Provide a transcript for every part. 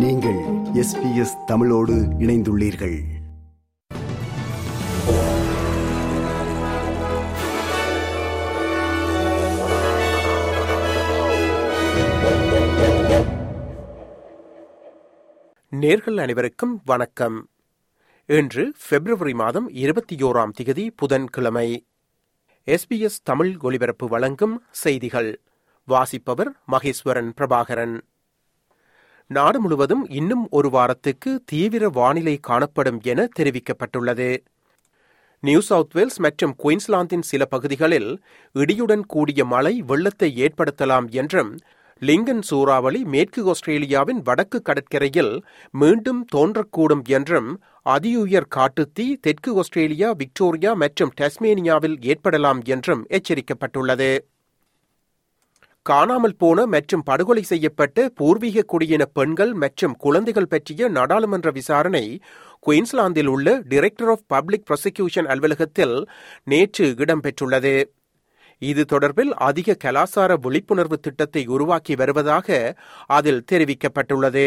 நீங்கள் எஸ்பிஎஸ் தமிழோடு இணைந்துள்ளீர்கள். நேர்கள் அனைவருக்கும் வணக்கம். இன்று பிப்ரவரி மாதம் இருபத்தி ஓராம் திகதி புதன்கிழமை. எஸ்பிஎஸ் தமிழ் ஒலிபரப்பு வழங்கும் செய்திகள். வாசிப்பவர் மகேஸ்வரன் பிரபாகரன். நாடு முழுவதும் இன்னும் ஒரு வாரத்துக்கு தீவிர வானிலை காணப்படும் என தெரிவிக்கப்பட்டுள்ளது. நியூ சவுத் வேல்ஸ் மற்றும் குயின்ஸ்லாந்தின் சில பகுதிகளில் இடியுடன் கூடிய மழை வெள்ளத்தை ஏற்படுத்தலாம் என்றும் லிங்கன் சூறாவளி மேற்கு ஆஸ்திரேலியாவின் வடக்கு கடற்கரையில் மீண்டும் தோன்றக்கூடும் என்றும் அதியுயர் காட்டுத்தீ தெற்கு ஆஸ்திரேலியா விக்டோரியா மற்றும் டஸ்மேனியாவில் ஏற்படலாம் என்றும் எச்சரிக்கப்பட்டுள்ளது. காணாமல் போன மற்றும் படுகொலை செய்யப்பட்ட பூர்வீக குடியின பெண்கள் மற்றும் குழந்தைகள் பற்றிய நாடாளுமன்ற விசாரணை குயின்ஸ்லாந்தில் உள்ள டைரக்டர் ஆஃப் பப்ளிக் ப்ராசிக்யூஷன் அலுவலகத்தில் நேற்று இடம்பெற்றுள்ளது. இது தொடர்பில் அதிக கலாசார விழிப்புணர்வு திட்டத்தை உருவாக்கி வருவதாக அதில் தெரிவிக்கப்பட்டுள்ளது.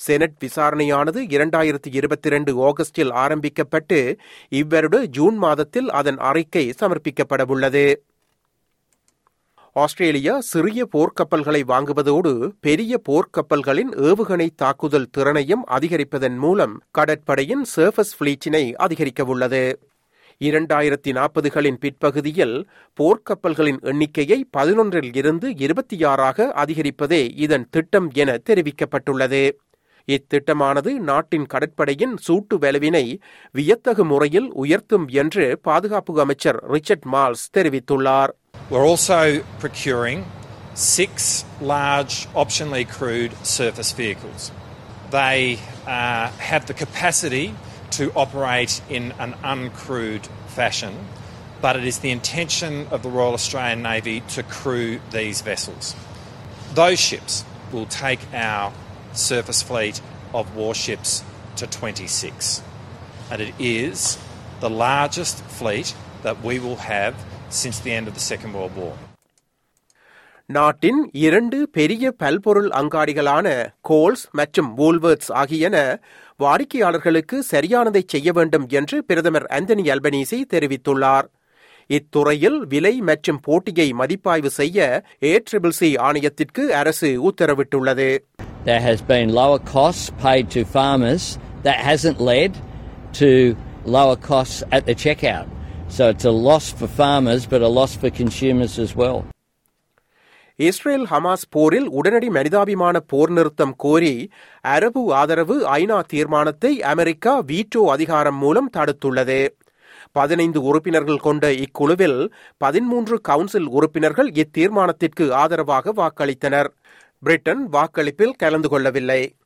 செனட் விசாரணையானது இரண்டாயிரத்தி இருபத்தி இரண்டு ஆகஸ்டில் ஆரம்பிக்கப்பட்டு இவ்வருட ஜூன் மாதத்தில் அதன் அறிக்கை சமர்ப்பிக்கப்படவுள்ளது. ஆஸ்திரேலியா சிறிய போர்க்கப்பல்களை வாங்குவதோடு பெரிய போர்க்கப்பல்களின் ஏவுகணை தாக்குதல் திறனையும் அதிகரிப்பதன் மூலம் கடற்படையின் சர்ஃபஸ் ஃபிளீட்டினை அதிகரிக்கவுள்ளது இரண்டாயிரத்தி நாற்பதுகளின் பிற்பகுதியில் போர்க்கப்பல்களின் எண்ணிக்கையை பதினொன்றில் இருந்து இருபத்தி ஆறாக அதிகரிப்பதே இதன் திட்டம் என தெரிவிக்கப்பட்டுள்ளது. இத்திட்டமானது நாட்டின் கடற்படையின் சூட்டு வலுவினை வியத்தகு முறையில் உயர்த்தும் என்று பாதுகாப்பு அமைச்சர் ரிச்சர்ட் மால்ஸ் தெரிவித்துள்ளார் We're also procuring six large optionally crewed surface vehicles. They uh, have the capacity to operate in an uncrewed fashion, but it is the intention of the Royal Australian Navy to crew these vessels. Those ships will take our surface fleet of warships to 26. And it is the largest fleet that we will have since the end of the Second World War. நாட்டின் இரண்டு பெரிய பல்பொருள் அங்காடிகளான goals மற்றும் Woolworths ஆகியன வாடிக்கையாளர்களுக்கு சரியானதை செய்ய வேண்டும் என்று பிரதமர் அந்தனி அல்பனீசி தெரிவித்துள்ளார் இத்துறையில் விலை மற்றும் போட்டியை மதிப்பாய்வு செய்ய ஏ ட்ரிபிள் சி ஆணையத்திற்கு அரசு உத்தரவிட்டுள்ளது There has been lower costs paid to farmers. That hasn't led to lower costs at the checkout. So it's a loss for farmers, but a loss for consumers as well. Israel Hamas போரில் உடனடி மனிதாபிமான போர் நிறுத்தம் கோரி அரபு ஆதரவு ஐநா தீர்மானத்தை America veto அதிகாரம் மூலம் தடுத்துள்ளது பதினைந்து உறுப்பினர்கள் கொண்ட இக்குழுவில் பதிமூன்று கவுன்சில் உறுப்பினர்கள் இத்தீர்மானத்திற்கு ஆதரவாக வாக்களித்தனர் பிரிட்டன் வாக்களிப்பில் கலந்து கொள்ளவில்லை.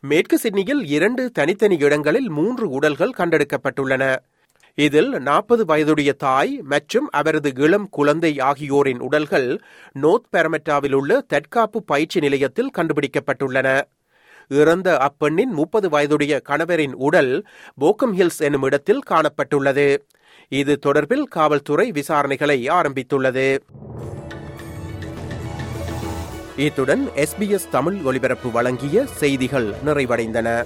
மேற்கு சிட்னியில் இரண்டு தனித்தனி இடங்களில் மூன்று உடல்கள் கண்டெடுக்கப்பட்டுள்ளன. இதில் நாற்பது வயதுடைய தாய் மற்றும் அவரது இளம் குழந்தை ஆகியோரின் உடல்கள் நோர்த் பெரமெட்டாவில் உள்ள தற்காப்பு பயிற்சி நிலையத்தில் கண்டுபிடிக்கப்பட்டுள்ளன. இறந்த அப்பெண்ணின் முப்பது வயதுடைய கணவரின் உடல் போக்கம் ஹில்ஸ் என்னும் இடத்தில் காணப்பட்டுள்ளது. இது தொடர்பில் காவல்துறை விசாரணைகளை ஆரம்பித்துள்ளது. இத்துடன் எஸ்பிஎஸ் தமிழ் ஒலிபரப்பு வழங்கிய செய்திகள் நிறைவடைந்தன.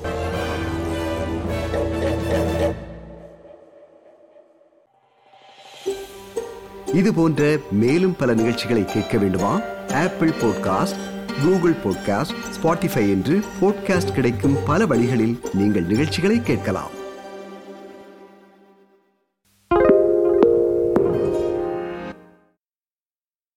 இது போன்ற மேலும் பல நிகழ்ச்சிகளை கேட்க வேண்டுமா? Apple podcast Google podcast Spotify என்று பாட்காஸ்ட் கிடைக்கும் பல வழிகளில் நீங்கள் நிகழ்ச்சிகளை கேட்கலாம்.